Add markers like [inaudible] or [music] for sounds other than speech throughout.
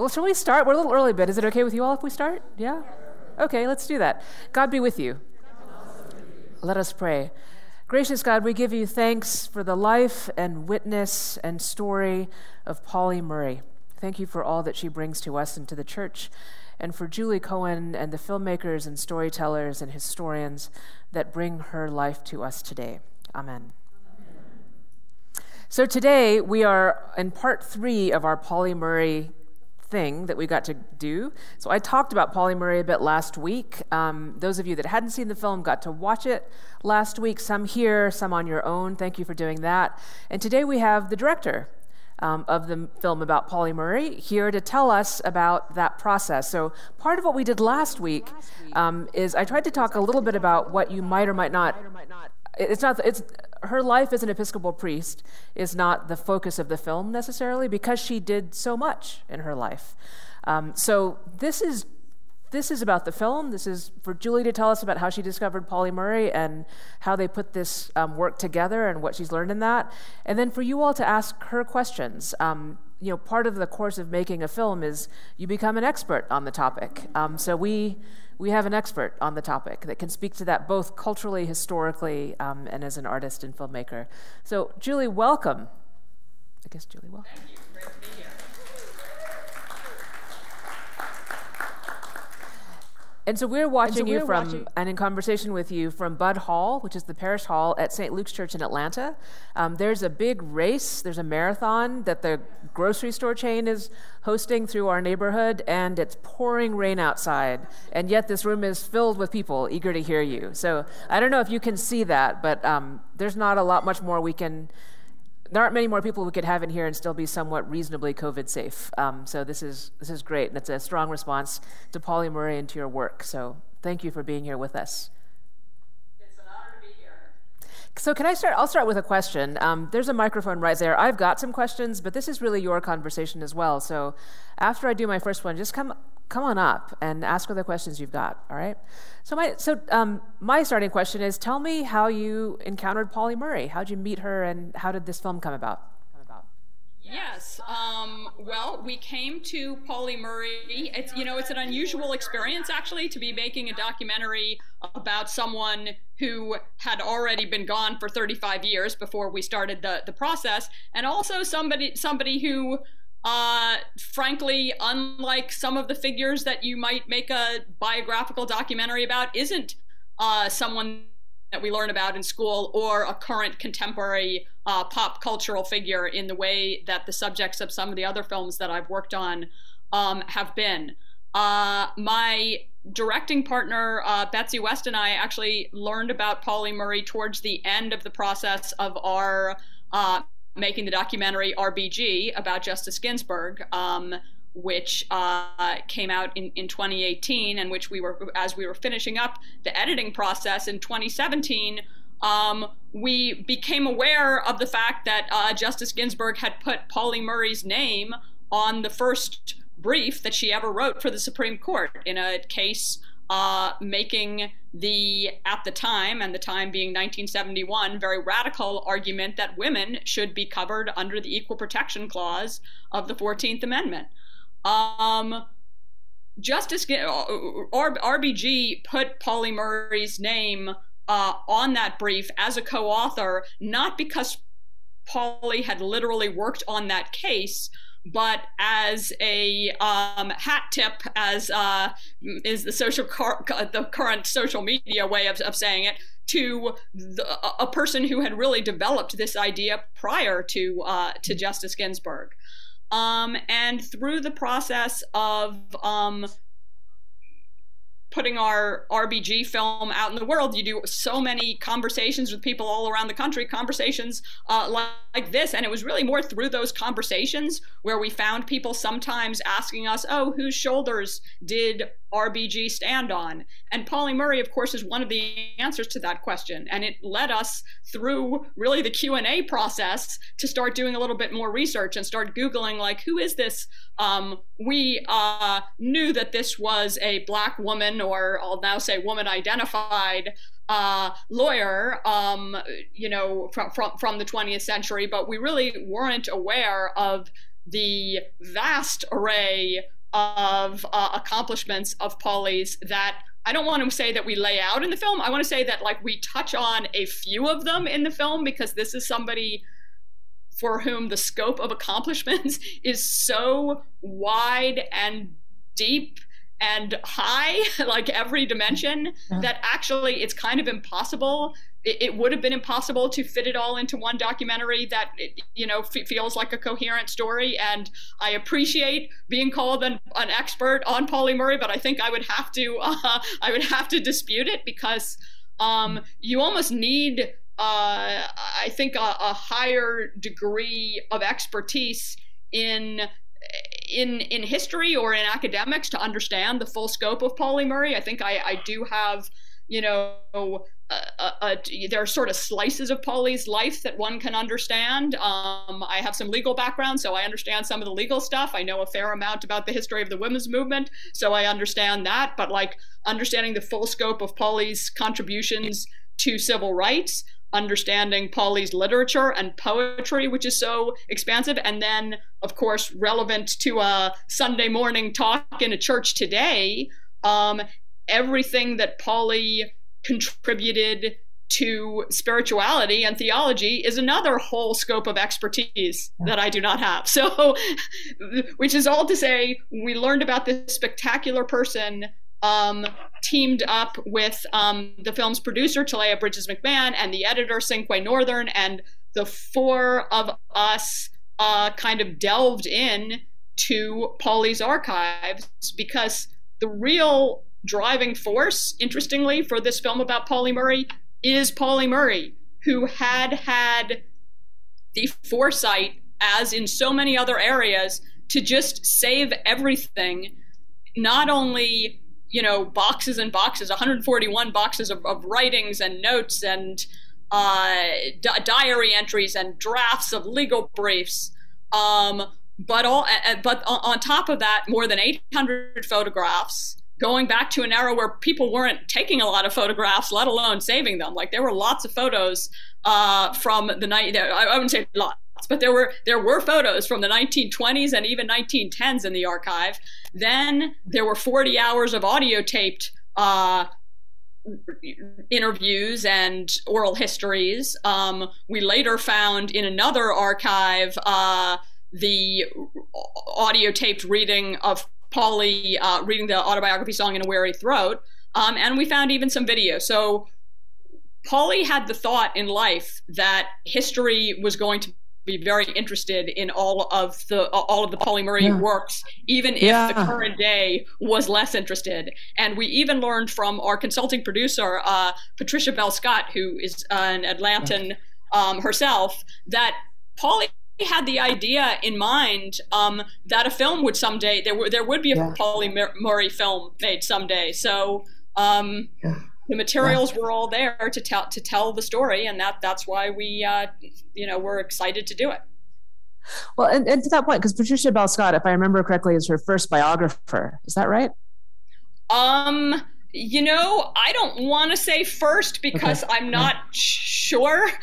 Well, shall we start? We're a little early, but is it okay with you all if we start? Yeah? Okay, let's do that. God be with you. Let us pray. Gracious God, we give you thanks for the life and witness and story of Pauli Murray. Thank you for all that she brings to us and to the church, and for Julie Cohen and the filmmakers and storytellers and historians that bring her life to us today. Amen. So today we are in part three of our Pauli Murray thing that we got to do. So I talked about Pauli Murray a bit last week. Um, those of you that hadn't seen the film got to watch it last week, some here, some on your own. Thank you for doing that. And today we have the director um, of the film about Pauli Murray here to tell us about that process. So, part of what we did last week um, is I tried to talk a little bit about what you might or might not. It's not. It's her life as an Episcopal priest is not the focus of the film necessarily because she did so much in her life. Um, so this is this is about the film. This is for Julie to tell us about how she discovered Pauli Murray and how they put this um, work together and what she's learned in that. And then for you all to ask her questions. Um, you know, part of the course of making a film is you become an expert on the topic. Um, so we we have an expert on the topic that can speak to that both culturally, historically, um, and as an artist and filmmaker. So, Julie, welcome. I guess Julie, welcome. Thank you. Great to be here. And so we're watching so we're you from watching. and in conversation with you from Bud Hall, which is the parish hall at St. Luke's Church in Atlanta. Um, there's a big race, there's a marathon that the grocery store chain is hosting through our neighborhood, and it's pouring rain outside. And yet this room is filled with people eager to hear you. So I don't know if you can see that, but um, there's not a lot much more we can there aren't many more people we could have in here and still be somewhat reasonably COVID safe. Um, so this is this is great, and it's a strong response to Pauli Murray and to your work. So thank you for being here with us. It's an honor to be here. So can I start? I'll start with a question. Um, there's a microphone right there. I've got some questions, but this is really your conversation as well. So after I do my first one, just come come on up and ask other questions you've got. All right. So my so um, my starting question is: Tell me how you encountered Pauli Murray. How'd you meet her, and how did this film come about? Yes. Um, well, we came to Pauli Murray. It's you know it's an unusual experience actually to be making a documentary about someone who had already been gone for 35 years before we started the the process, and also somebody somebody who uh, frankly, unlike some of the figures that you might make a biographical documentary about, isn't uh, someone that we learn about in school or a current contemporary uh, pop cultural figure in the way that the subjects of some of the other films that I've worked on um, have been. Uh, my directing partner, uh, Betsy West, and I actually learned about Pauli Murray towards the end of the process of our uh, making the documentary RBG about Justice Ginsburg, um, which uh, came out in, in 2018, and which we were, as we were finishing up the editing process in 2017, um, we became aware of the fact that uh, Justice Ginsburg had put Pauli Murray's name on the first brief that she ever wrote for the Supreme Court in a case uh, making the, at the time, and the time being 1971, very radical argument that women should be covered under the Equal Protection Clause of the 14th Amendment. Um, Justice RBG put Pauli Murray's name uh, on that brief as a co author, not because Pauli had literally worked on that case, but as a um, hat tip, as uh, is the social car- the current social media way of, of saying it, to the, a person who had really developed this idea prior to uh, to Justice Ginsburg. Um, and through the process of um, putting our RBG film out in the world, you do so many conversations with people all around the country, conversations uh, like, like, this. And it was really more through those conversations where we found people sometimes asking us, oh, whose shoulders did RBG stand on? And Pauli Murray, of course, is one of the answers to that question. And it led us through really the Q&A process to start doing a little bit more research and start Googling, like, who is this? Um, we uh, knew that this was a black woman, or I'll now say woman identified uh, lawyer, um, you know, from, from, from the 20th century, but we really weren't aware of the vast array of uh, accomplishments of Pauli's that I don't want to say that we lay out in the film. I want to say that like we touch on a few of them in the film because this is somebody for whom the scope of accomplishments [laughs] is so wide and deep and high, [laughs] like every dimension, yeah. that actually it's kind of impossible it, would have been impossible to fit it all into one documentary that you know f- feels like a coherent story and i appreciate being called an, an expert on Pauli murray but i think i would have to [laughs] uh, i would have to dispute it because um, you almost need uh, i think a, a higher degree of expertise in in in history or in academics to understand the full scope of Pauli Murray. I think I, I do have you know, uh, uh, there are sort of slices of Pauli's life that one can understand. Um, I have some legal background, so I understand some of the legal stuff. I know a fair amount about the history of the women's movement, so I understand that. But like understanding the full scope of Pauli's contributions to civil rights, understanding Pauli's literature and poetry, which is so expansive, and then, of course, relevant to a Sunday morning talk in a church today. Um, everything that Pauli contributed to spirituality and theology is another whole scope of expertise that I do not have. [laughs] So, which is all to say, we learned about this spectacular person um, teamed up with um, the film's producer, Talleah Bridges McMahon, and the editor, Cinque Northern, and the four of us uh, kind of delved in to Pauli's archives because the real driving force, interestingly, for this film about Pauli Murray is Pauli Murray, who had had the foresight, as in so many other areas, to just save everything, not only you know boxes and boxes 141 boxes of, of writings and notes and uh, diary entries and drafts of legal briefs um, but all but on top of that more than 800 photographs going back to an era where people weren't taking a lot of photographs, let alone saving them. Like there were lots of photos uh, from the night. I wouldn't say lots, but there were there were photos from the 1920s and even 1910s in the archive. Then there were 40 hours of audio taped. Uh, interviews and oral histories. Um, we later found in another archive uh, the audio taped reading of Pauli uh, reading the autobiography song in a weary throat. Um, and we found even some video. So Pauli had the thought in life that history was going to be very interested in all of the all of the Pauli Murray yeah. works, even if yeah. the current day was less interested. And we even learned from our consulting producer, uh, Patricia Bell Scott, who is an Atlantan um, herself, that Pauli had the idea in mind um, that a film would someday there, w- there would be a yeah. Pauli Murray film made someday. So um, yeah. the materials yeah. were all there to tell to tell the story, and that that's why we uh, you know we're excited to do it. Well, and, and to that point, because Patricia Bell Scott, if I remember correctly, is her first biographer. Is that right? Um you know, I don't want to say first because okay. I'm not yeah. sure. [laughs]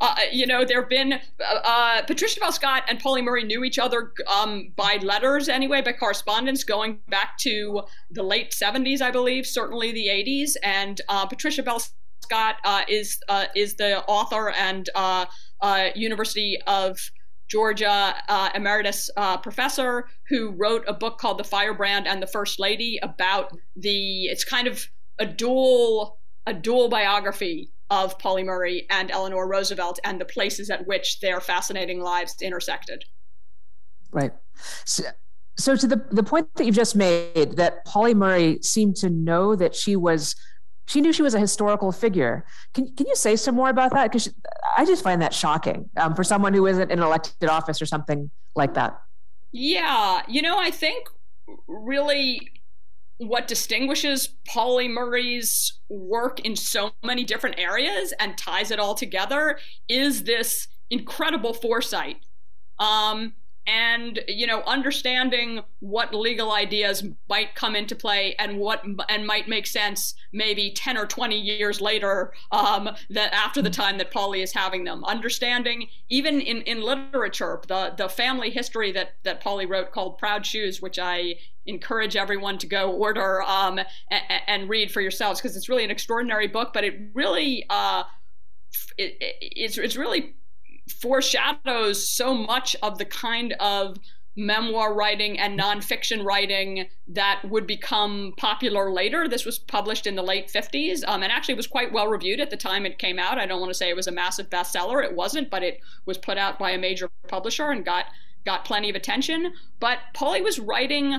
Uh, you know, there have been uh, uh, Patricia Bell Scott and Pauli Murray knew each other um, by letters anyway, by correspondence going back to the late 70s, I believe, certainly the 80s. And uh, Patricia Bell Scott uh, is uh, is the author and University of Georgia uh, emeritus uh, professor who wrote a book called The Firebrand and the First Lady about the it's kind of a dual a dual biography of Pauli Murray and Eleanor Roosevelt and the places at which their fascinating lives intersected. Right. So, so to the the point that you've just made that Pauli Murray seemed to know that she was she knew she was a historical figure. Can, can you say some more about that? Because I just find that shocking um, for someone who isn't in an elected office or something like that. Yeah, you know, I think really what distinguishes Pauli Murray's work in so many different areas and ties it all together is this incredible foresight. Um, and you know understanding what legal ideas might come into play and what and might make sense maybe 10 or 20 years later um, that after the time that Pauli is having them. Understanding even in, in literature the the family history that that Pauli wrote called Proud Shoes which I encourage everyone to go order um, and, and, read for yourselves because it's really an extraordinary book but it really uh, it, it's it's really foreshadows so much of the kind of memoir writing and nonfiction writing that would become popular later. This was published in the late 50s um, and actually was quite well reviewed at the time it came out. I don't want to say it was a massive bestseller. It wasn't, but it was put out by a major publisher and got got plenty of attention. But Pauli was writing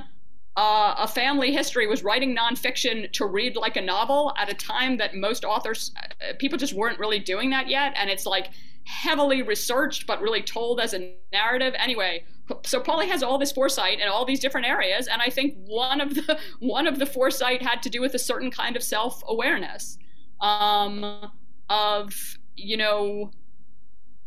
uh, a family history, was writing nonfiction to read like a novel at a time that most authors, uh, people just weren't really doing that yet. And it's like heavily researched but really told as a narrative. Anyway so Pauli has all this foresight in all these different areas and I think one of the [laughs] one of the foresight had to do with a certain kind of self-awareness um, of you know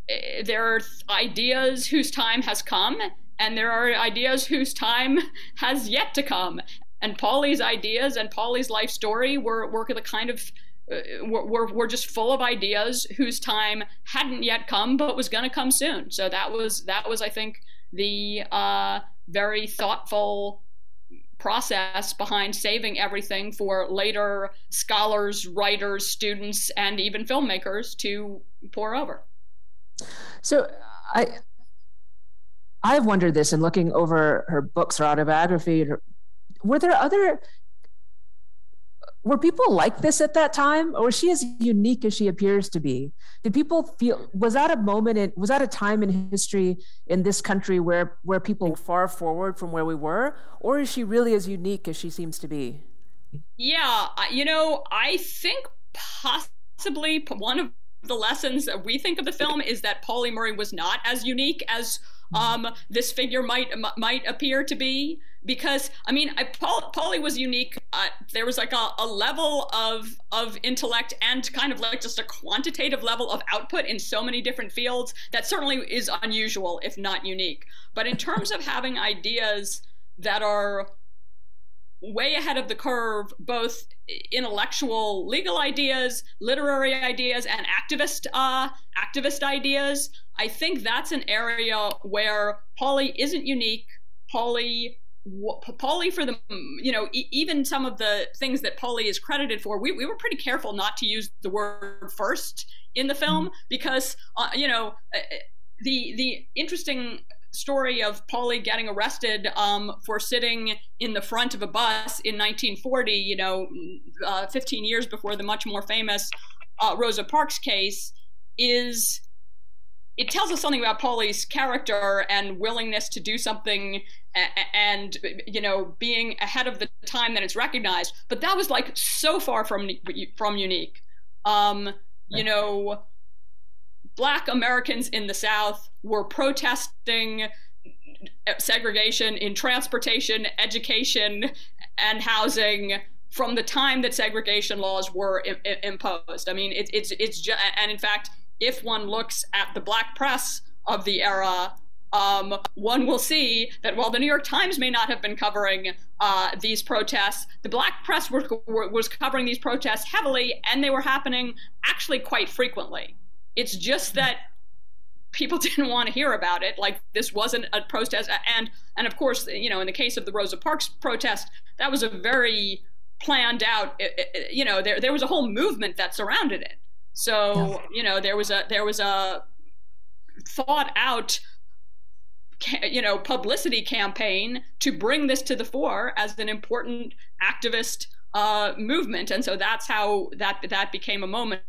eh, there are ideas whose time has come and there are ideas whose time [laughs] has yet to come. And Pauli's ideas and Pauli's life story were, were the kind of were, were just full of ideas whose time hadn't yet come but was going to come soon. So that was that was i think the uh, very thoughtful process behind saving everything for later scholars writers students and even filmmakers to pour over. So i i've wondered this in looking over her books her autobiography. Were there other were people like this at that time? Or was she as unique as she appears to be? Did people feel was that a moment in was that a time in history in this country where where people far forward from where we were? Or is she really as unique as she seems to be? Yeah you know i think possibly one of the lessons that we think of the film is that Pauli Murray was not as unique as um, this figure might might appear to be because I mean, I, Paul, Pauli was unique. Uh, there was like a, a, level of of intellect and kind of like just a quantitative level of output in so many different fields that certainly is unusual, if not unique. But in terms of having ideas that are way ahead of the curve, both intellectual, legal ideas, literary ideas, and activist uh, activist ideas. I think that's an area where Pauli isn't unique. Pauli Pauli for the you know e- even some of the things that Pauli is credited for we, we were pretty careful not to use the word first in the film mm-hmm. because uh, you know uh, uh, the the interesting story of Pauli getting arrested um, for sitting in the front of a bus in 1940 you know uh, 15 years before the much more famous uh, Rosa Parks case is it tells us something about Pauli's character and willingness to do something and you know being ahead of the time that it's recognized. But that was like so far from from unique. Um you know black americans in the south were protesting segregation in transportation education and housing from the time that segregation laws were I- imposed. I mean it's it's it's just and in fact if one looks at the black press of the era um, one will see that while the New York Times may not have been covering uh, these protests, the black press were, were, was covering these protests heavily, and they were happening actually quite frequently. It's just that people [laughs] didn't want to hear about it. Like this wasn't a protest, and and of course, you know, in the case of the Rosa Parks protest, that was a very planned out. You know, there there was a whole movement that surrounded it. So you know, there was a there was a thought out you know publicity campaign to bring this to the fore as an important activist uh, movement. And so that's how that that became a moment.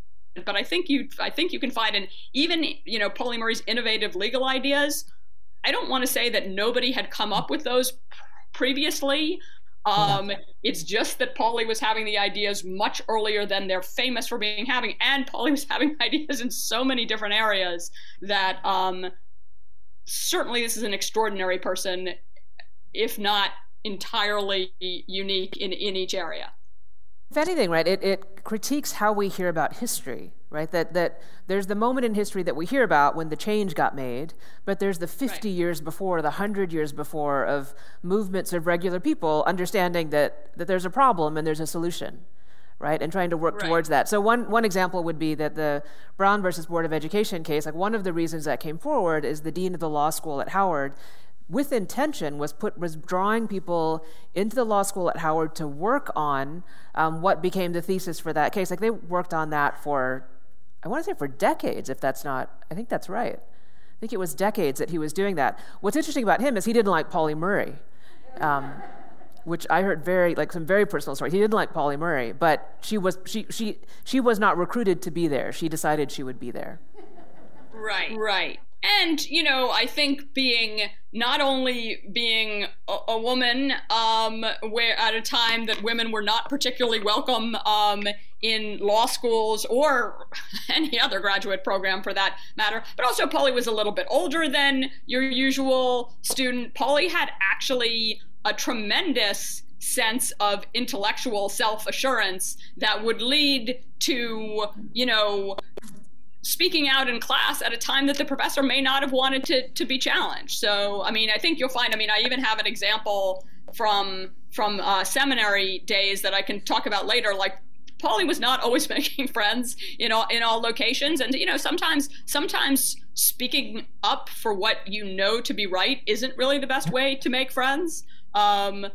But i think you i think you can find in even you know Pauli Murray's innovative legal ideas i don't want to say that nobody had come up with those previously um, it's just that Pauli was having the ideas much earlier than they're famous for being having, and Pauli was [laughs] having ideas in so many different areas that um, certainly this is an extraordinary person, if not entirely unique in, in each area. If anything, right, it, it critiques how we hear about history, right? That, that there's the moment in history that we hear about when the change got made, but there's the 50 right. years before, the 100 years before of movements of regular people understanding that, that there's a problem and there's a solution, right? And trying to work right. towards that. So, one, one example would be that the Brown versus Board of Education case, like one of the reasons that came forward is the dean of the law school at Howard with intention was put was drawing people into the law school at Howard to work on um, what became the thesis for that case. Like they worked on that for I want to say for decades, if that's not, I think that's right. I think it was decades that he was doing that. What's interesting about him is he didn't like Pauli Murray, um, which I heard very, like some very personal stories. He didn't like Pauli Murray, but she was, she, she, she was not recruited to be there. She decided she would be there. Right, right. And, you know, I think being not only being a, a woman, um, where at a time that women were not particularly welcome um, in law schools or [laughs] any other graduate program for that matter, but also Pauli was a little bit older than your usual student. Pauli had actually a tremendous sense of intellectual self assurance that would lead to, you know, speaking out in class at a time that the professor may not have wanted to, to be challenged. So, I mean, I think you'll find, I mean, I even have an example from from uh, seminary days that I can talk about later. Like Pauli was not always [laughs] making friends in all in all locations, and you know sometimes sometimes speaking up for what you know to be right isn't really the best way to make friends. Um,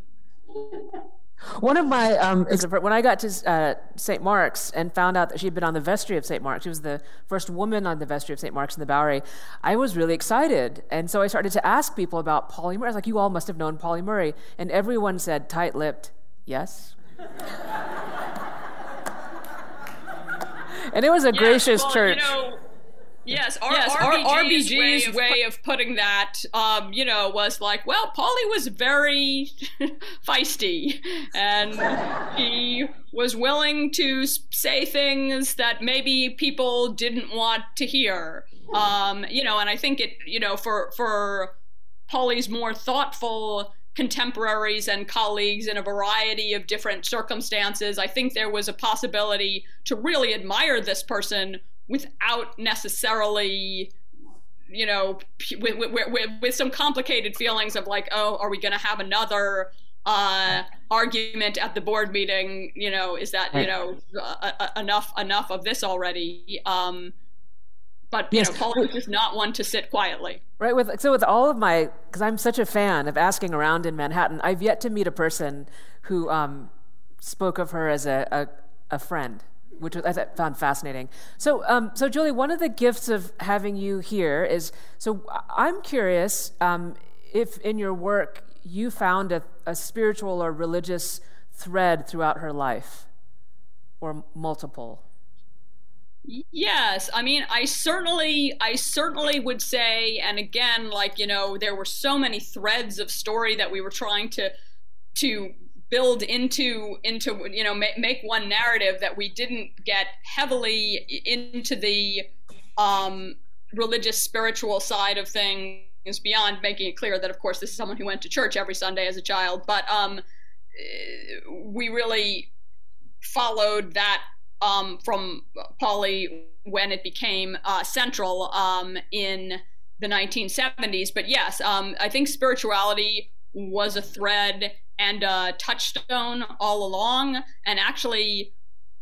one of my um, when I got to uh, St. Mark's and found out that she'd been on the vestry of St. Mark's, she was the first woman on the vestry of St. Mark's in the Bowery. I was really excited, and so I started to ask people about Pauli Murray. I was like, "You all must have known Pauli Murray," and everyone said, tight-lipped, "Yes." And it was a gracious well, church. You know, Yes, our, yes, RBG's, RBG's way, way, of putting that, um, you know, was like, well, Pauli was very [laughs] feisty, and he was willing to say things that maybe people didn't want to hear. Um, you know, and I think it, you know, for for Pauli's more thoughtful contemporaries and colleagues in a variety of different circumstances, I think there was a possibility to really admire this person without necessarily you know with, with, with, with some complicated feelings of like oh are we going to have another uh, argument at the board meeting? You know is that you know uh, uh, enough enough of this already? Um, but you yes. know, Paul is just not one to sit quietly. Right. With so with all of my, because I'm such a fan of asking around in Manhattan, I've yet to meet a person who um, spoke of her as a, a, a friend which I found fascinating. So, um, so Julie, one of the gifts of having you here is so I'm curious um, if in your work you found a, a, spiritual or religious thread throughout her life, or multiple. Yes, I mean, I certainly, I certainly would say, and again, like you know, there were so many threads of story that we were trying to to build into into you know make, make one narrative that we didn't get heavily into the um, religious spiritual side of things beyond making it clear that of course this is someone who went to church every sunday as a child but um, we really followed that um, from Pauli when it became uh, central um, in the 1970s. But yes, um, I think spirituality was a thread and a touchstone all along. And actually,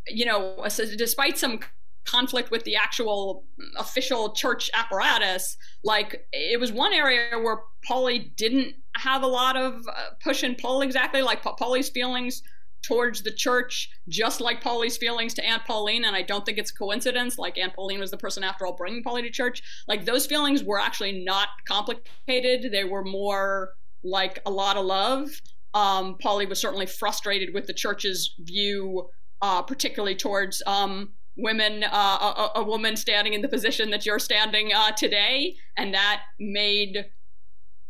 you know, despite some conflict with the actual official church apparatus, like it was one area where Pauli didn't have a lot of uh, push and pull exactly. Like Pauli's feelings towards the church, just like Pauli's feelings to Aunt Pauline, and I don't think it's a coincidence. Like Aunt Pauline was the person, after all, bringing Pauli to church. Like those feelings were actually not complicated; they were more like a lot of love. Um, Pauli was certainly frustrated with the church's view, uh, particularly towards um, women, uh, a, a, woman standing in the position that you're standing uh, today, and that made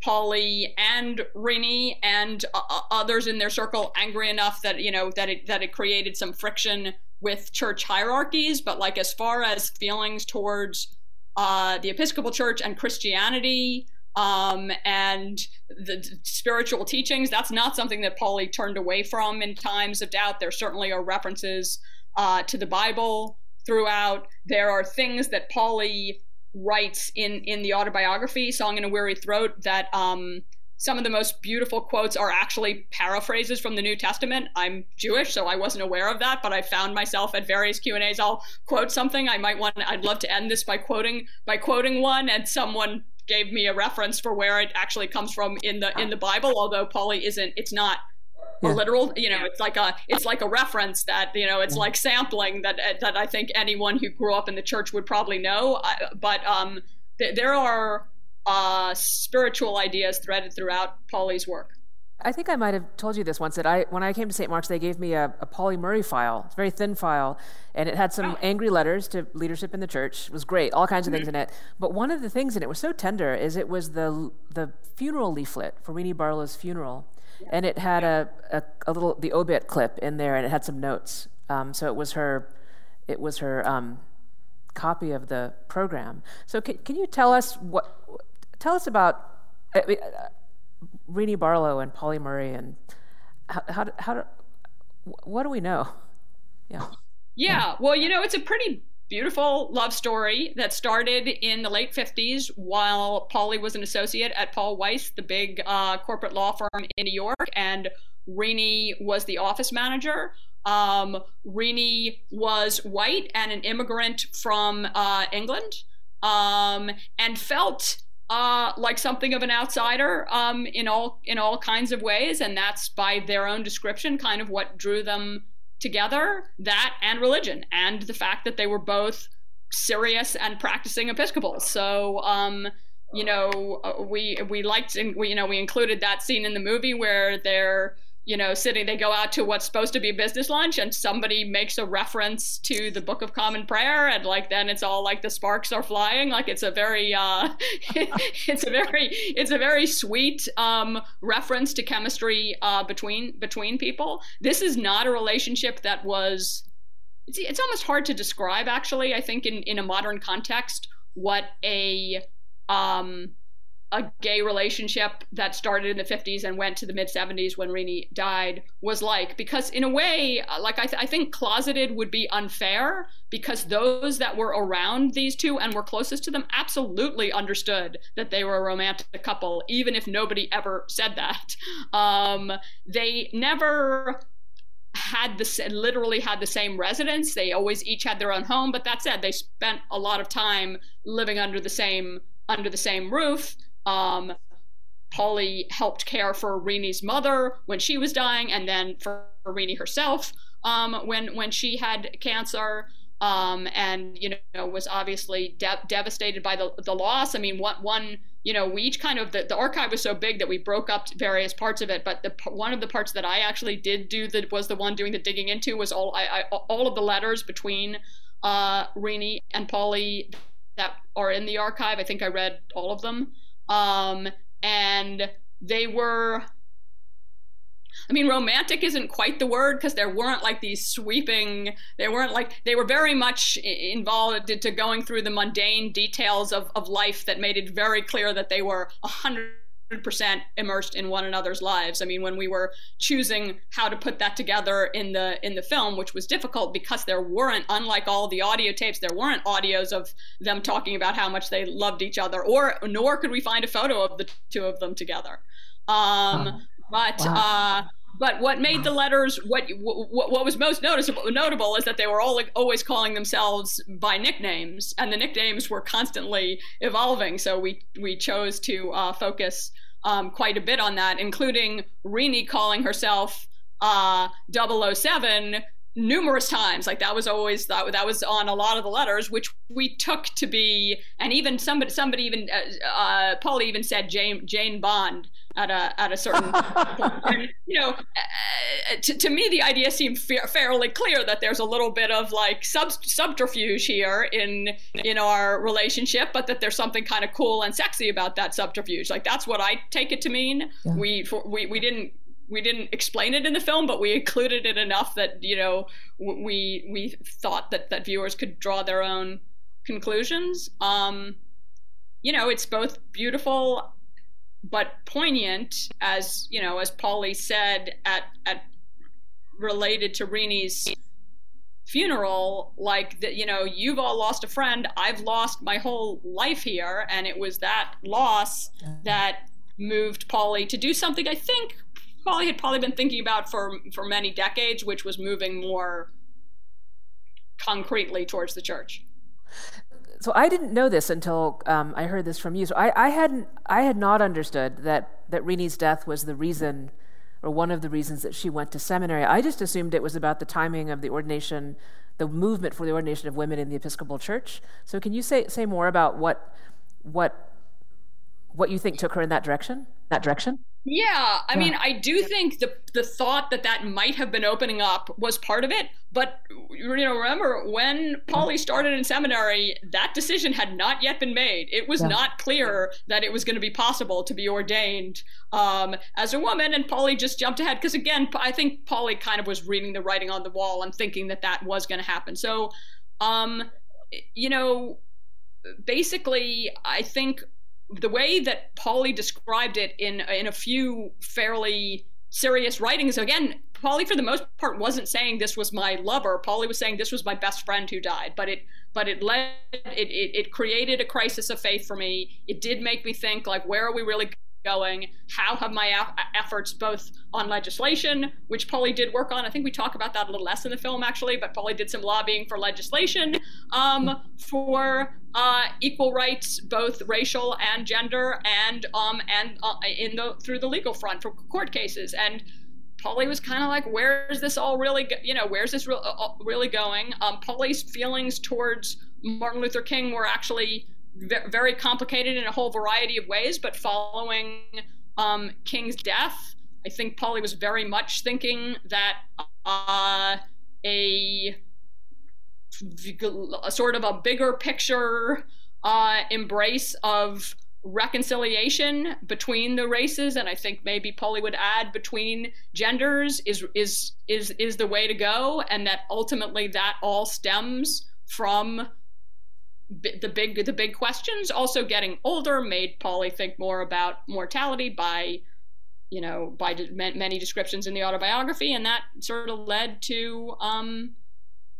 Pauli and Renee and uh, uh, others in their circle angry enough that you know that it that it created some friction with church hierarchies. But like as far as feelings towards uh, the Episcopal Church and Christianity, um, and the spiritual teachings. That's not something that Pauli turned away from in times of doubt. There certainly are references uh, to the Bible throughout. There are things that Pauli writes in in the autobiography, "Song in a Weary Throat," that um, some of the most beautiful quotes are actually paraphrases from the New Testament. I'm Jewish, so I wasn't aware of that, but I found myself at various Q and A's. I'll quote something. I might want. I'd love to end this by quoting by quoting one, and someone gave me a reference for where it actually comes from in the in the Bible. Although Pauli isn't. It's not yeah. a literal you know it's like a it's like a reference that you know it's like sampling that that i think anyone who grew up in the church would probably know but um th- there are uh spiritual ideas threaded throughout Pauli's work I think I might have told you this once that I, when I came to St. Mark's, they gave me a, a Pauli Murray file. It's a very thin file, and it had some oh. angry letters to leadership in the church. It was great, all kinds of things mm-hmm. in it. But one of the things in it was so tender is it was the the funeral leaflet for Renee Barlow's funeral, and it had a, a, a, little the obit clip in there, and it had some notes. Um, so it was her, it was her um, copy of the program. So can, can you tell us what? Tell us about uh, Renee Barlow and Pauli Murray, and how how, how what do we know? Yeah. Yeah. Well, you know, it's a pretty beautiful love story that started in the late 50s while Pauli was an associate at Paul Weiss, the big uh, corporate law firm in New York, and Renee was the office manager. Um, Renee was white and an immigrant from uh, England um, and felt uh, like something of an outsider um, in all in all kinds of ways, and that's by their own description kind of what drew them together that and religion and the fact that they were both serious and practicing Episcopals. So, um, you know, uh, we we liked and we you know we included that scene in the movie where they're you know, sitting, they go out to what's supposed to be business lunch and somebody makes a reference to the Book of Common Prayer. And like, then it's all like the sparks are flying. Like it's a very, uh, [laughs] it's a very, it's a very sweet, um, reference to chemistry, uh, between, between people. This is not a relationship that was, it's, it's almost hard to describe actually, I think in, in a modern context, what a, um, a gay relationship that started in the 50s and went to the mid 70s when Renee died was like. Because, in a way, uh, like I, th- I, think closeted would be unfair because those that were around these two and were closest to them absolutely understood that they were a romantic couple, even if nobody ever said that. [laughs] Um, they never had the literally had the same residence. They always each had their own home, but that said, they spent a lot of time living under the same under the same roof. Um, Pauli helped care for Renee's mother when she was dying, and then for Renee herself um, when when she had cancer. Um, and you know was obviously de- devastated by the the loss. I mean, one one you know we each kind of the, the archive was so big that we broke up various parts of it. But the one of the parts that I actually did do that was the one doing the digging into was all I, I all of the letters between uh, Renee and Pauli that are in the archive. I think I read all of them. Um, and they were I mean, romantic isn't quite the word because there weren't like these sweeping, they weren't like, they were very much involved to going through the mundane details of, of life that made it very clear that they were 100 percent immersed in one another's lives. I mean, when we were choosing how to put that together in the in the film, which was difficult because there weren't, unlike all the audio tapes, there weren't audios of them talking about how much they loved each other, or nor could we find a photo of the two of them together. Um, but wow. uh, but what made the letters what what, what was most noticeable notable is that they were all like, always calling themselves by nicknames, and the nicknames were constantly evolving. So we we chose to uh, focus um, quite a bit on that, including Renee calling herself uh, 007 numerous times. Like that was always that that was on a lot of the letters, which we took to be, and even somebody somebody even uh, uh, Paul even said Jane Jane Bond at a at a certain [laughs] and, you know uh, to, to me the idea seemed fa- fairly clear that there's a little bit of like sub- subterfuge here in in our relationship but that there's something kind of cool and sexy about that subterfuge like that's what i take it to mean yeah. we for, we we didn't we didn't explain it in the film, but we included it enough that you know we we thought that that viewers could draw their own conclusions. Um, you know, it's both beautiful but poignant, as you know, as Pauli said at at related to Renee's funeral like that you know you've all lost a friend. I've lost my whole life here. And it was that loss that moved pauli to do something i think pauli had probably been thinking about for for many decades which was moving more concretely towards the church so I didn't know this until um, I heard this from you. So I, I hadn't, I had not understood that that Renee's death was the reason or one of the reasons that she went to seminary. I just assumed it was about the timing of the ordination, the movement for the ordination of women in the Episcopal Church. So can you say say more about what what what you think took her in that direction? That direction? Yeah, I mean, I do think the the thought that that might have been opening up was part of it. But you know, remember when Pauli started in seminary, that decision had not yet been made. It was yeah. not clear that it was going to be possible to be ordained um, as a woman. And Pauli just jumped ahead because, again, I think Pauli kind of was reading the writing on the wall and thinking that that was going to happen. So, um, you know, basically, I think the way that Pauli described it in in a few fairly serious writings again Pauli for the most part wasn't saying this was my lover. Pauli was saying this was my best friend who died but it but it led it, it, it created a crisis of faith for me. It did make me think like where are we really going? How have my efforts both on legislation, which Pauli did work on? I think we talk about that a little less in the film actually, but Pauli did some lobbying for legislation um, for uh, equal rights, both racial and gender, and um, and uh, in the through the legal front for court cases and. Pauli was kind of like, "Where's this all really? You know, where's this re- uh, really going?" Um, Pauli's feelings towards Martin Luther King were actually very complicated in a whole variety of ways, but following um, King's death, I think Pauli was very much thinking that uh, a, a, sort of a bigger picture uh, embrace of reconciliation between the races, and I think maybe Pauli would add between genders is is is is the way to go, and that ultimately that all stems from the big the big questions also getting older made pauli think more about mortality by you know by many descriptions in the autobiography and that sort of led to um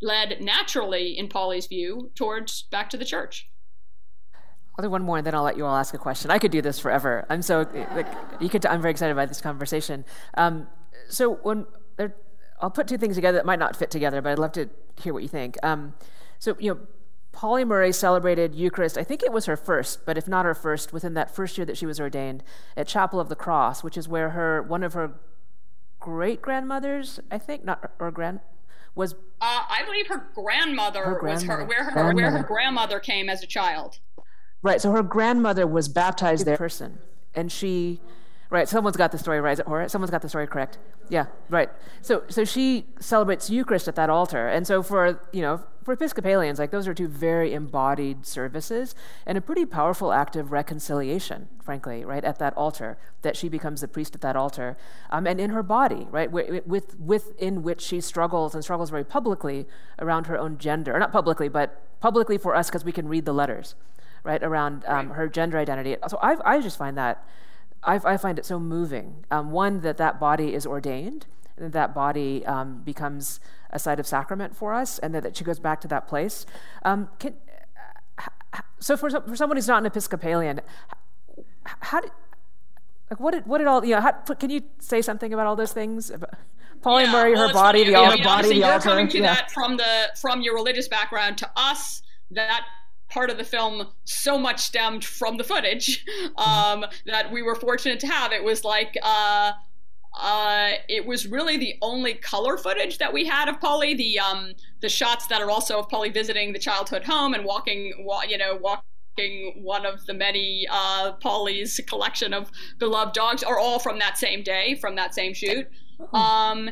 led naturally in pauli's view towards back to the church I'll do one more, and then I'll let you all ask a question. I could do this forever. I'm so like, you could. I'm very excited about this conversation. Um, so when there, I'll put two things together that might not fit together, but I'd love to hear what you think. Um, so you know, Pauli Murray celebrated Eucharist, I think it was her first, but if not her first, within that first year that she was ordained at Chapel of the Cross, which is where her one of her great grandmothers, I think, not or grand was uh, I believe her grandmother, her grandmother was her where her grandmother. where her grandmother came as a child. Right, so her grandmother was baptized there person, and she Right, someone's got the story right. Is it Horace? Someone's got the story correct. Yeah, right. So, so she celebrates Eucharist at that altar, and so for you know for Episcopalians, like those are two very embodied services and a pretty powerful act of reconciliation, frankly, right at that altar. That she becomes the priest at that altar, um, and in her body, right, with within which she struggles and struggles very publicly around her own gender, or not publicly, but publicly for us because we can read the letters, right, around um, right. her gender identity. So I, I just find that I, I find it so moving. Um, one, that that body is ordained, and that, that body um, becomes a site of sacrament for us, and that, that she goes back to that place. Um, can, so for, for someone who's not an Episcopalian, how did, like what did, what did all, you know, how, can you say something about all those things? Pauli yeah, Murray, well, her body, the, altar, body, the you're altar. coming to yeah. that from the from your religious background. To us, that part of the film so much stemmed from the footage [laughs] um, that we were fortunate to have. It was like uh, uh, it was really the only color footage that we had of Pauli. The um, the shots that are also of Pauli visiting the childhood home and walking, you know, walking one of the many uh, Pauli's collection of beloved dogs are all from that same day, from that same shoot. Oh. Um,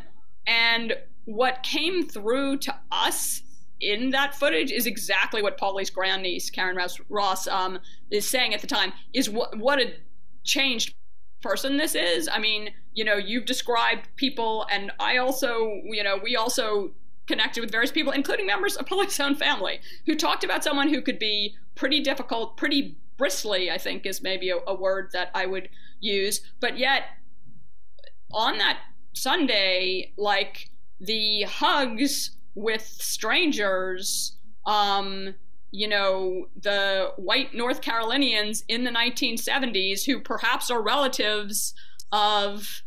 and what came through to us in that footage is exactly what Pauli's grandniece, Karen Ross, Ross um, is saying at the time, is what, what a changed person this is. I mean, you know, you've described people, and I also, you know, we also connected with various people, including members of Pauli's own family, who talked about someone who could be pretty difficult, pretty bristly, I think is maybe a, a word that I would use, but yet on that Sunday, like the hugs with strangers, um, you know, the white North Carolinians in the 1970s who perhaps are relatives of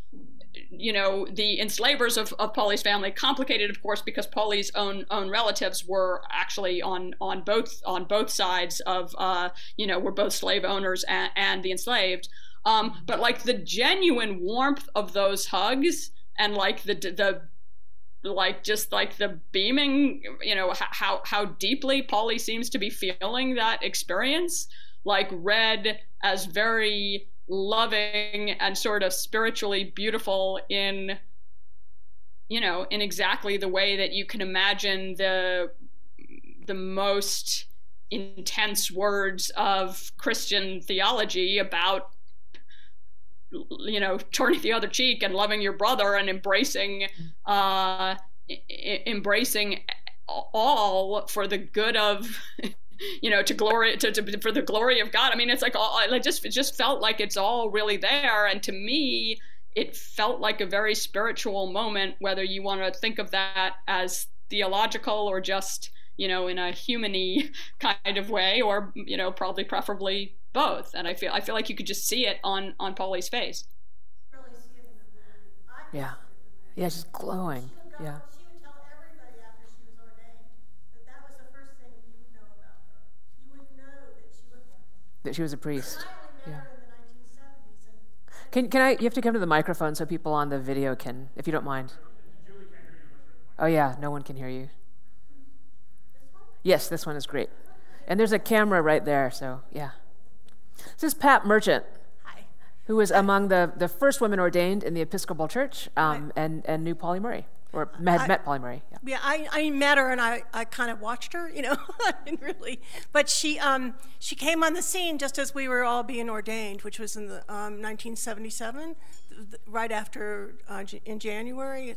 you know the enslavers of, of Pauli's family complicated of course because Pauli's own own relatives were actually on on both on both sides of uh, you know were both slave owners and, and the enslaved. Um, but like the genuine warmth of those hugs and like the the like just like the beaming you know how how deeply Pauli seems to be feeling that experience like read as very loving and sort of spiritually beautiful in you know in exactly the way that you can imagine the the most intense words of christian theology about you know turning the other cheek and loving your brother and embracing uh I- embracing all for the good of [laughs] you know, to glory to, to, for the glory of God. I mean, it's like all I just it just felt like it's all really there, and to me, it felt like a very spiritual moment. Whether you want to think of that as theological or just you know in a humany [laughs] kind of way, or you know, probably preferably both. And I feel I feel like you could just see it on on Pauli's face. Yeah, yeah, just glowing. Yeah. that she was a priest. Yeah. Can, can I, you have to come to the microphone so people on the video can, if you don't mind. Oh, yeah, no one can hear you. Yes, this one is great. And there's a camera right there, so yeah. This is Pat Merchant. Hi. Who was among the, the first women ordained in the Episcopal Church um, and, and knew Pauli Murray or had I, met Pauli Murray. Yeah, yeah I, I met her and I, I kind of watched her, you know, [laughs] I didn't really. But she um, she came on the scene just as we were all being ordained, which was in the um, 1977, right after uh, in January.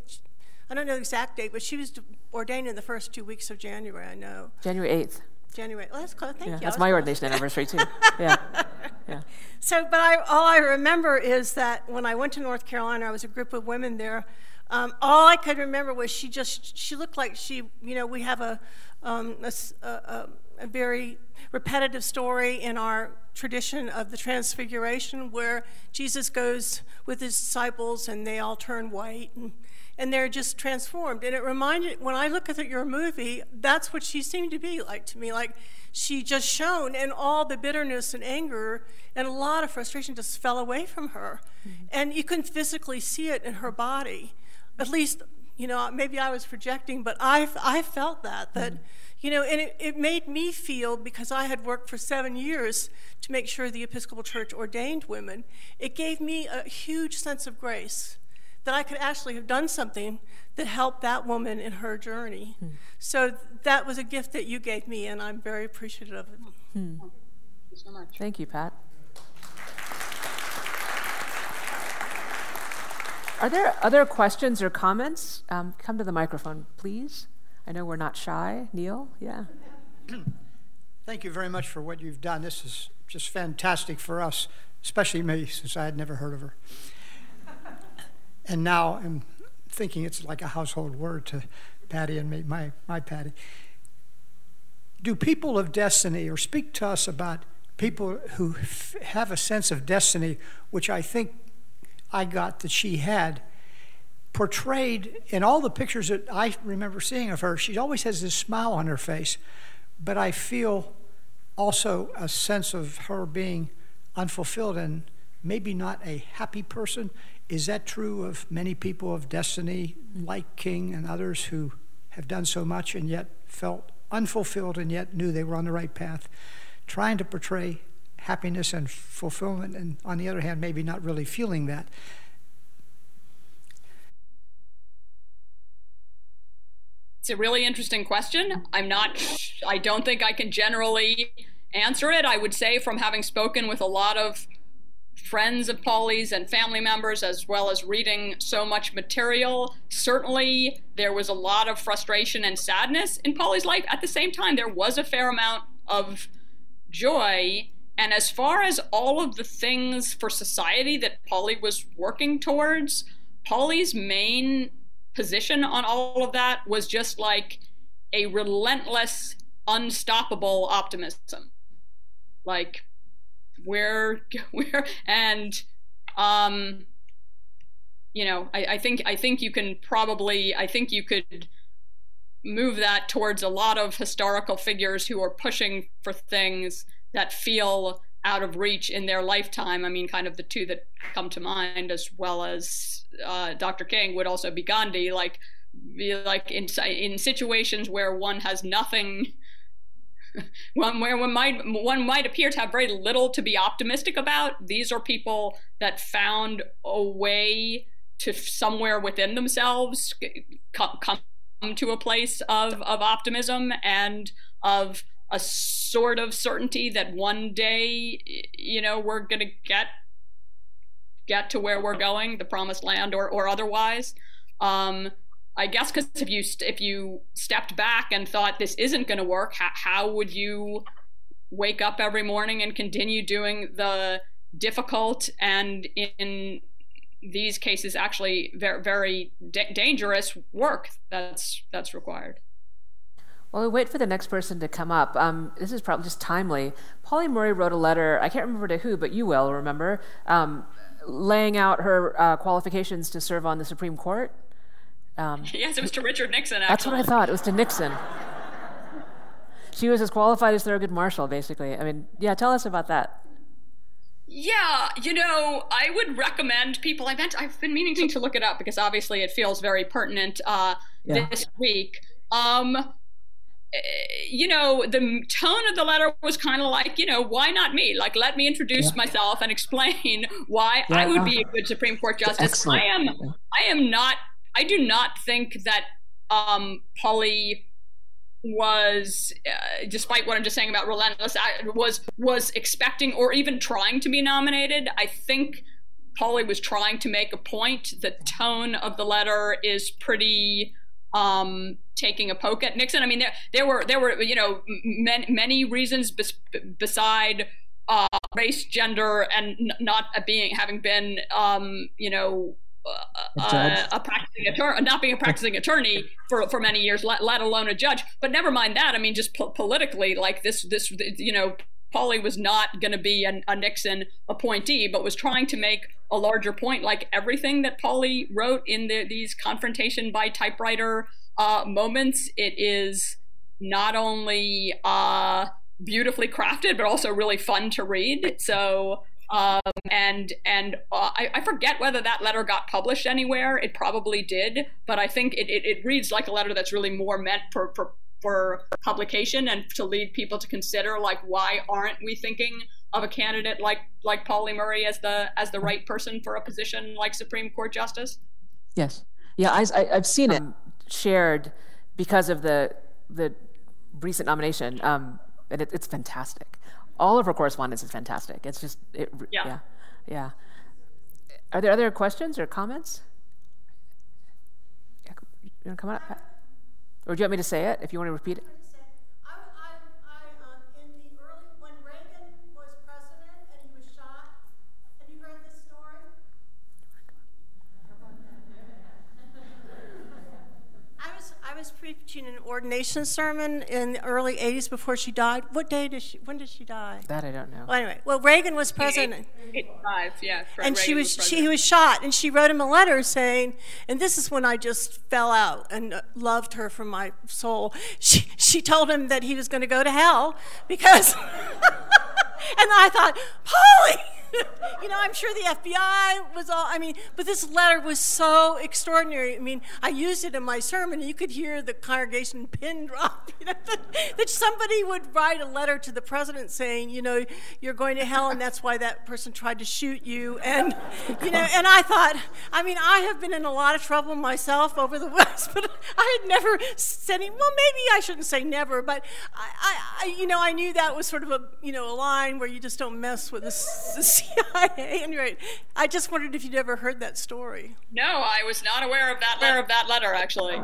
I don't know the exact date, but she was ordained in the first two weeks of January. I know. January 8th. January. Well, that's close. Thank yeah, you. That's my ordination anniversary too. Yeah. [laughs] Yeah. So, but I, all I remember is that when I went to North Carolina, I was a group of women there um, all I could remember was she just, she looked like she, you know, we have a, um, a, a, a, very repetitive story in our tradition of the Transfiguration where Jesus goes with his disciples and they all turn white and, and they're just transformed. And it reminded, when I look at your movie, that's what she seemed to be like to me. Like she just shone and all the bitterness and anger and a lot of frustration just fell away from her. Mm-hmm. And you can physically see it in her body at least, you know, maybe I was projecting, but I, I felt that, that, mm-hmm. you know, and it, it made me feel, because I had worked for seven years to make sure the Episcopal Church ordained women, it gave me a huge sense of grace that I could actually have done something that helped that woman in her journey. Hmm. So that was a gift that you gave me, and I'm very appreciative of it. Hmm. Thank you so much. Thank you, Pat. Are there other questions or comments? Um, come to the microphone, please. I know we're not shy. Neil, yeah. [clears throat] Thank you very much for what you've done. This is just fantastic for us, especially me, since I had never heard of her. And now I'm thinking it's like a household word to Patty and me, my, my Patty. Do people of destiny, or speak to us about people who f- have a sense of destiny, which I think I got that she had portrayed in all the pictures that I remember seeing of her. She always has this smile on her face, but I feel also a sense of her being unfulfilled and maybe not a happy person. Is that true of many people of destiny, like King and others who have done so much and yet felt unfulfilled and yet knew they were on the right path? Trying to portray happiness and fulfillment, and on the other hand, maybe not really feeling that. It's a really interesting question. I'm not, I don't think I can generally answer it. I would say, from having spoken with a lot of friends of Pauli's and family members, as well as reading so much material, certainly there was a lot of frustration and sadness in Pauli's life. At the same time, there was a fair amount of joy and as far as all of the things for society that Pauli was working towards, Pauli's main position on all of that was just like a relentless, unstoppable optimism. Like, where, [laughs] where, and, um, you know, I, I think I think you can probably I think you could move that towards a lot of historical figures who are pushing for things that feel out of reach in their lifetime. I mean, kind of the two that come to mind, as well as uh, Dr. King, would also be Gandhi. Like, be like in in situations where one has nothing. [laughs] One where one might one might appear to have very little to be optimistic about. These are people that found a way to somewhere within themselves come, come to a place of of optimism and of a sort of certainty that one day, you know, we're going to get get to where we're going, the promised land, or or otherwise. Um, I guess because if you if you stepped back and thought this isn't going to work, how, how would you wake up every morning and continue doing the difficult and in these cases actually very very dangerous work that's that's required? Well, we wait for the next person to come up. Um, this is probably just timely. Pauli Murray wrote a letter, I can't remember to who, but you will remember, um, laying out her uh, qualifications to serve on the Supreme Court. Um, [laughs] yes, it was to Richard Nixon. Actually. That's what I thought. It was to Nixon. she was as qualified as Thurgood Marshall, basically. I mean, yeah, tell us about that. Yeah, you know, I would recommend people. I meant I've been meaning to look it up because obviously it feels very pertinent uh, yeah. this week. Um, you know, the tone of the letter was kind of like, you know, why not me? Like, let me introduce yeah. myself and explain [laughs] why yeah, I would be a good Supreme Court justice. Excellent. I am, I am not, I do not think that um, Pauli was, uh, despite what I'm just saying about relentless, was was expecting or even trying to be nominated. I think Pauli was trying to make a point. The tone of the letter is pretty um, taking a poke at Nixon. I mean, there there were there were you know many, many reasons bes- beside uh, race, gender, and n- not being having been um, you know. Uh, uh, a practicing attorney, not being a practicing attorney for, for many years, let, let alone a judge. But never mind that. I mean, just po- politically, like this, this, you know, Pauli was not going to be an, a Nixon appointee, but was trying to make a larger point. Like everything that Pauli wrote in the, these confrontation by typewriter uh, moments, it is not only uh, beautifully crafted, but also really fun to read. So, um, and and uh, I, I, forget whether that letter got published anywhere. It probably did, but I think it, it, it reads like a letter that's really more meant for, for for publication and to lead people to consider like why aren't we thinking of a candidate like like Pauli Murray as the as the right person for a position like Supreme Court justice? Yes. Yeah, I, I, have seen it shared because of the the recent nomination, um, and it, it's fantastic. All of her correspondence is fantastic. It's just it, yeah. yeah, yeah. Are there other questions or comments? You want to come on up? Or do you want me to say it if you want to repeat it? was preaching an ordination sermon in the early 80s before she died. What day did she, when did she die? That I don't know. Well, anyway, well, Reagan was president. 85, yeah. And Reagan she was, was she was shot, and she wrote him a letter saying, and this is when I just fell out and loved her from my soul. She, she told him that he was going to go to hell because, [laughs] and I thought, Pauli! [laughs] you know, I'm sure the FBI was all, I mean, but this letter was so extraordinary. I mean, I used it in my sermon, you could hear the congregation pin [laughs] drop, you know, that, that somebody would write a letter to the president saying, you know, you're going to hell, and that's why that person tried to shoot you. And, [laughs] you know, and I thought, I mean, I have been in a lot of trouble myself over the West, but I had never said, well, maybe I shouldn't say never, but I, I, you know, I knew that was sort of a, you know, a line where you just don't mess with the CIA. [laughs] Anyway, I just wondered if you'd ever heard that story. No, I was not aware of that letter of that letter actually.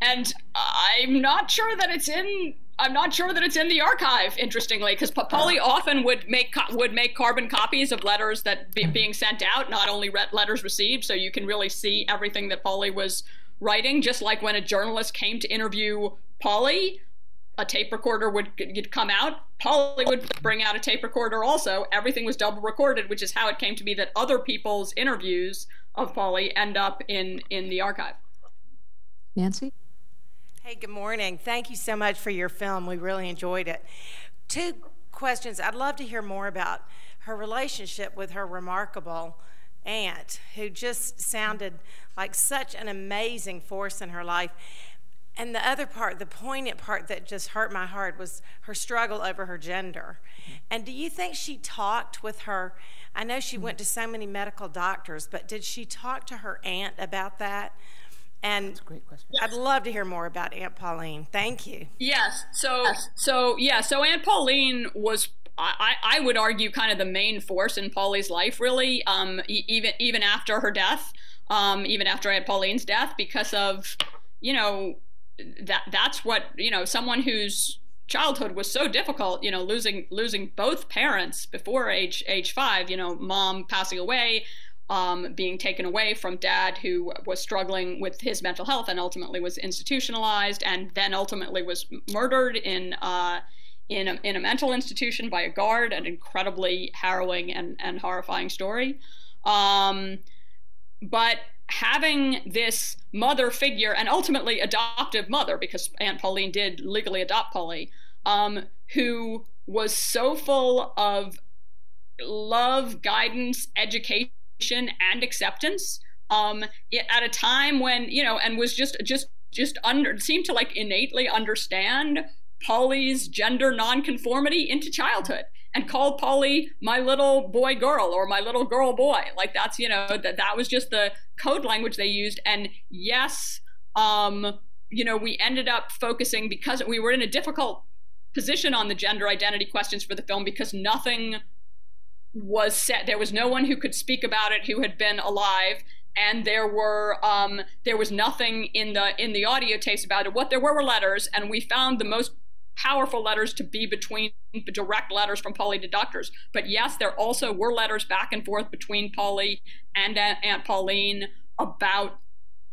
And I'm not sure that it's in I'm not sure that it's in the archive. Interestingly, because Pauli often would make would make carbon copies of letters that be, being sent out, not only letters received, so you can really see everything that Pauli was writing. Just like when a journalist came to interview Pauli, a tape recorder would come out. Pauli would bring out a tape recorder also. Everything was double recorded, which is how it came to be that other people's interviews of Pauli end up in in the archive. Nancy. Hey, good morning. Thank you so much for your film. We really enjoyed it. Two questions. I'd love to hear more about her relationship with her remarkable aunt, who just sounded like such an amazing force in her life. And the other part, the poignant part that just hurt my heart was her struggle over her gender. And do you think she talked with her? I know she went to so many medical doctors, but did she talk to her aunt about that? And That's a great question. I'd love to hear more about Aunt Pauline. Thank you. Yes. So so yeah. So Aunt Pauline was I, I would argue kind of the main force in Pauli's life, really, um, even even after her death, um, even after Aunt Pauline's death, because of you know that that's what you know someone whose childhood was so difficult, you know, losing losing both parents before age age five, you know, mom passing away, um, being taken away from dad, who was struggling with his mental health and ultimately was institutionalized, and then ultimately was murdered in uh, in a, in a mental institution by a guard. An incredibly harrowing and and horrifying story. Um, but having this mother figure and ultimately adoptive mother, because Aunt Pauline did legally adopt Pauli, um, who was so full of love, guidance, education and acceptance um, at a time when you know and was just just just under seemed to like innately understand Pauli's gender nonconformity into childhood and called Pauli my little boy girl or my little girl boy. Like that's, you know, that that was just the code language they used. And yes, um, you know, we ended up focusing because we were in a difficult position on the gender identity questions for the film because nothing was set. There was no one who could speak about it who had been alive, and there were um, there was nothing in the in the audio tapes about it. What there were were letters, and we found the most powerful letters to be between direct letters from Pauli to doctors. But yes, there also were letters back and forth between Pauli and uh, Aunt Pauline about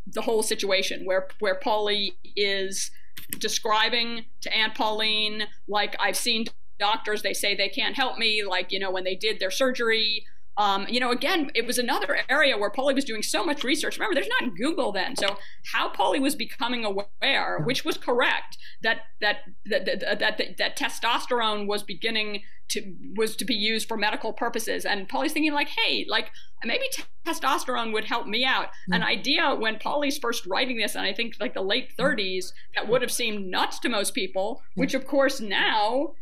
the whole situation, where where Pauli is describing to Aunt Pauline like I've seen doctors they say they can't help me like you know when they did their surgery um, you know, again, it was another area where Pauli was doing so much research. Remember, there's not Google then, so how Pauli was becoming aware, which was correct, that that that that, that, that, that testosterone was beginning to was to be used for medical purposes, and Pauli's thinking like, hey, like maybe t- testosterone would help me out. Mm-hmm. An idea when Pauli's first writing this, and I think like the late 30s, that would have seemed nuts to most people, which of course now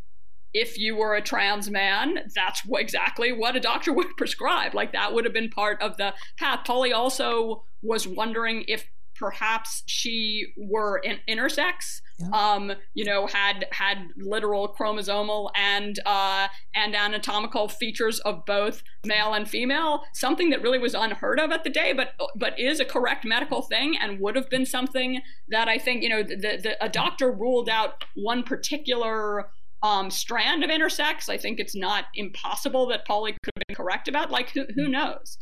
if you were a trans man, that's exactly what a doctor [laughs] would prescribe. Like that would have been part of the path. Pauli also was wondering if perhaps she were in intersex yeah. um, you know had had literal chromosomal and uh, and anatomical features of both male and female something that really was unheard of at the day but but is a correct medical thing and would have been something that i think you know the, the a doctor ruled out one particular um, strand of intersex. I think it's not impossible that Pauli could have been correct about. Like who, who knows?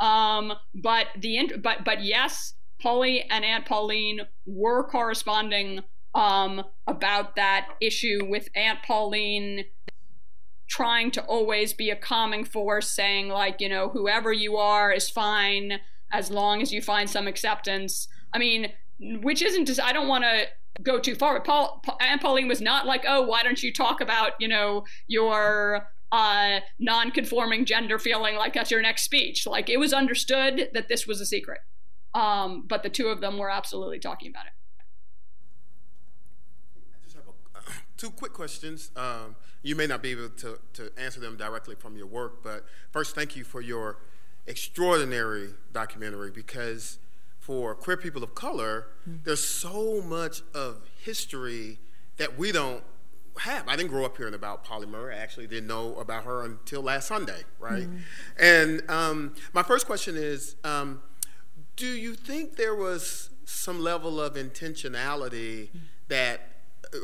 Um, but the but but yes, Pauli and Aunt Pauline were corresponding um, about that issue with Aunt Pauline trying to always be a calming force, saying like you know whoever you are is fine as long as you find some acceptance. I mean, which isn't just I don't want to go too far. But Paul, Aunt Pauline was not like, oh, why don't you talk about, you know, your uh, non-conforming gender feeling like that's your next speech. Like it was understood that this was a secret. Um, but the two of them were absolutely talking about it. I just have a, [clears throat] two quick questions. Um, you may not be able to, to answer them directly from your work, but first, thank you for your extraordinary documentary because for queer people of color, mm-hmm. there's so much of history that we don't have. I didn't grow up hearing about Pauli Murray. I actually didn't know about her until last Sunday, right? Mm-hmm. And um, my first question is um, Do you think there was some level of intentionality mm-hmm. that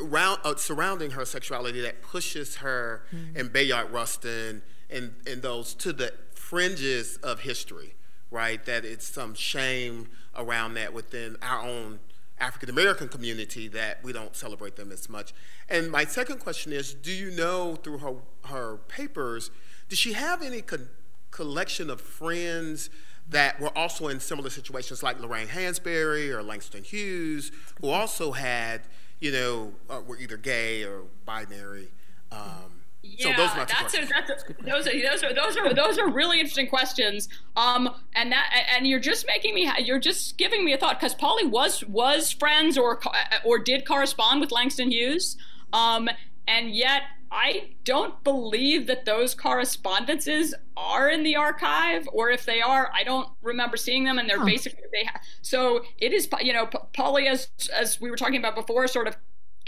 around uh, surrounding her sexuality that pushes her mm-hmm. and Bayard Rustin and and those to the fringes of history, right? That it's some shame around that within our own African American community that we don't celebrate them as much. And my second question is, do you know through her her papers, does she have any con- collection of friends? that were also in similar situations like Lorraine Hansberry or Langston Hughes, who also had, you know, uh, were either gay or binary. Um, yeah, so those are that's, a, that's a, those are those are those are those are really interesting questions. Um, and that and you're just making me you're just giving me a thought because Pauli was was friends or or did correspond with Langston Hughes, um, and yet I don't believe that those correspondences are in the archive, or if they are, I don't remember seeing them. And they're huh. basically they ha- so it is you know Pauli as as we were talking about before, sort of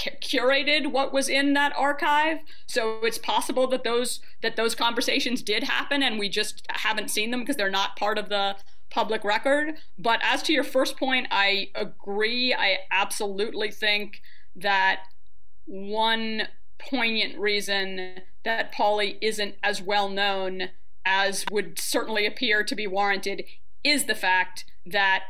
curated what was in that archive. So it's possible that those that those conversations did happen and we just haven't seen them because they're not part of the public record. But as to your first point i agree. I absolutely think that one poignant reason that Pauli isn't as well known as would certainly appear to be warranted is the fact that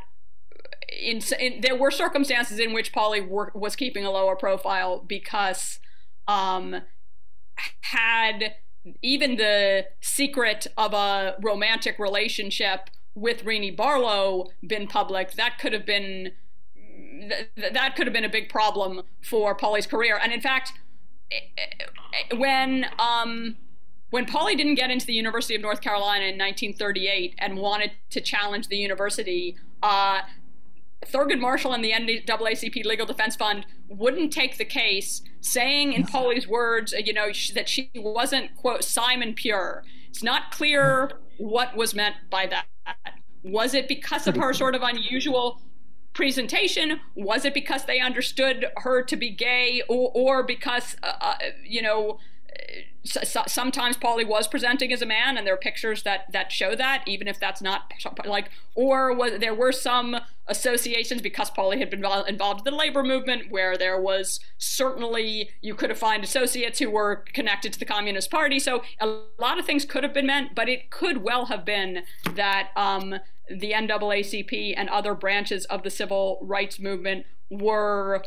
in, in there were circumstances in which Pauli were, was keeping a lower profile because um, had even the secret of a romantic relationship with Renee Barlow been public, that could have been th- that could have been a big problem for Pauli's career. And in fact, when um, when Pauli didn't get into the University of North Carolina in 1938 and wanted to challenge the university, uh, Thurgood Marshall and the NAACP Legal Defense Fund wouldn't take the case, saying in Pauli's words, you know, that she wasn't quote Simon pure. It's not clear what was meant by that. Was it because of her sort of unusual presentation? Was it because they understood her to be gay, or, or because uh, uh you know? Sometimes Pauli was presenting as a man, and there are pictures that that show that, even if that's not like, or was there were some associations because Pauli had been involved in the labor movement, where there was certainly you could have found associates who were connected to the Communist Party. So a lot of things could have been meant, but it could well have been that um, the NAACP and other branches of the civil rights movement were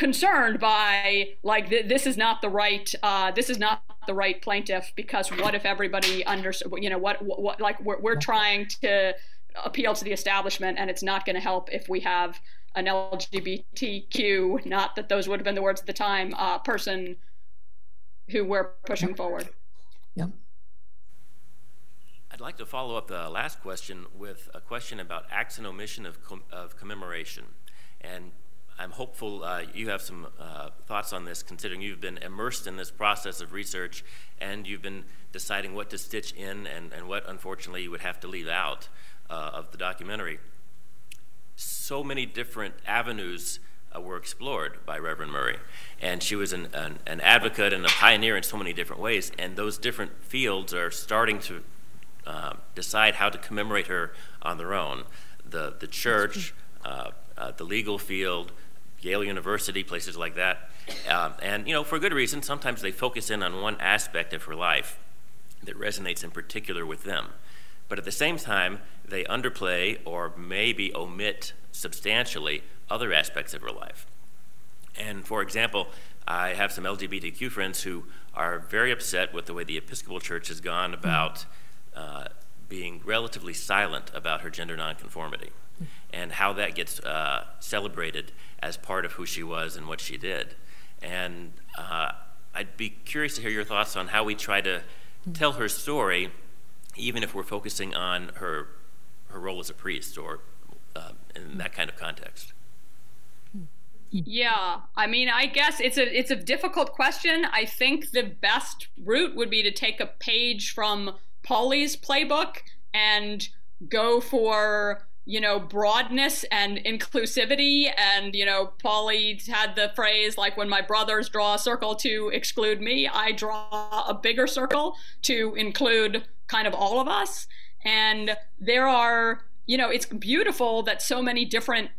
concerned by like th- this is not the right uh, this is not the right plaintiff because what if everybody under you know what, what, what like we're, we're trying to appeal to the establishment and it's not going to help if we have an LGBTQ not that those would have been the words at the time uh, person who we're pushing forward. Yeah. I'd like to follow up the last question with a question about acts and omission of, com- of commemoration. And I'm hopeful uh, you have some uh, thoughts on this, considering you've been immersed in this process of research and you've been deciding what to stitch in and, and what, unfortunately, you would have to leave out uh, of the documentary. So many different avenues uh, were explored by Reverend Murray. And she was an, an, an, advocate and a pioneer in so many different ways. And those different fields are starting to uh, decide how to commemorate her on their own. The, the church, uh, uh, the legal field, Yale University, places like that. Um, and, you know, for good reason, sometimes they focus in on one aspect of her life that resonates in particular with them. But at the same time, they underplay or maybe omit substantially other aspects of her life. And for example, I have some LGBTQ friends who are very upset with the way the Episcopal Church has gone about uh, being relatively silent about her gender nonconformity and how that gets uh, celebrated as part of who she was and what she did. And uh, I'd be curious to hear your thoughts on how we try to tell her story, even if we're focusing on her her role as a priest or uh, in that kind of context. Yeah, I mean, I guess it's a it's a difficult question. I think the best route would be to take a page from Pauli's playbook and go for you know, broadness and inclusivity. And, you know, Pauli had the phrase like, when my brothers draw a circle to exclude me, I draw a bigger circle to include kind of all of us. And there are, you know, it's beautiful that so many different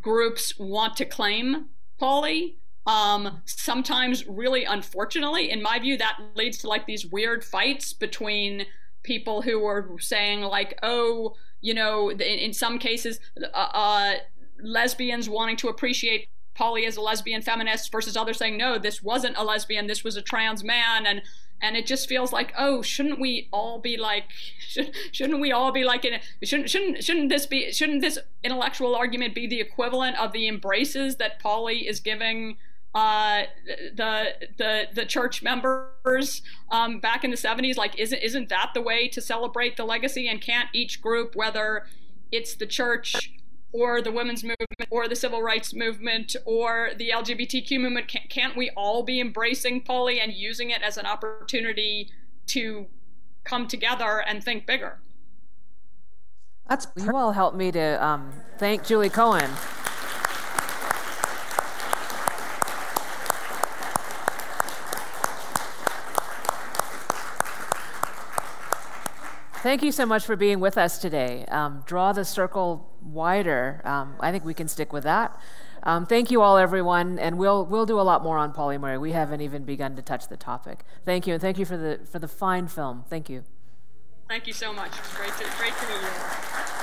groups want to claim Pauli. Um, sometimes, really unfortunately, in my view, that leads to like these weird fights between people who are saying like, oh, you know, in, in some cases, uh, uh, lesbians wanting to appreciate Pauli as a lesbian feminist versus others saying, no, this wasn't a lesbian, this was a trans man, and and it just feels like, oh, shouldn't we all be like, [laughs] should, shouldn't we all be like, in, shouldn't shouldn't shouldn't this be, shouldn't this intellectual argument be the equivalent of the embraces that Pauli is giving? Uh, the the the church members um, back in the 70s like isn't isn't that the way to celebrate the legacy? And can't each group whether it's the church or the women's movement or the civil rights movement or the LGBTQ movement can't, can't we all be embracing Pauli and using it as an opportunity to come together and think bigger? That's you all helped me to um, thank Julie Cohen Thank you so much for being with us today. Um, draw the circle wider. Um, I think we can stick with that. Um, thank you all, everyone, and we'll we'll do a lot more on Murray. We haven't even begun to touch the topic. Thank you, and thank you for the for the fine film. Thank you. Thank you so much. Great to great to meet you.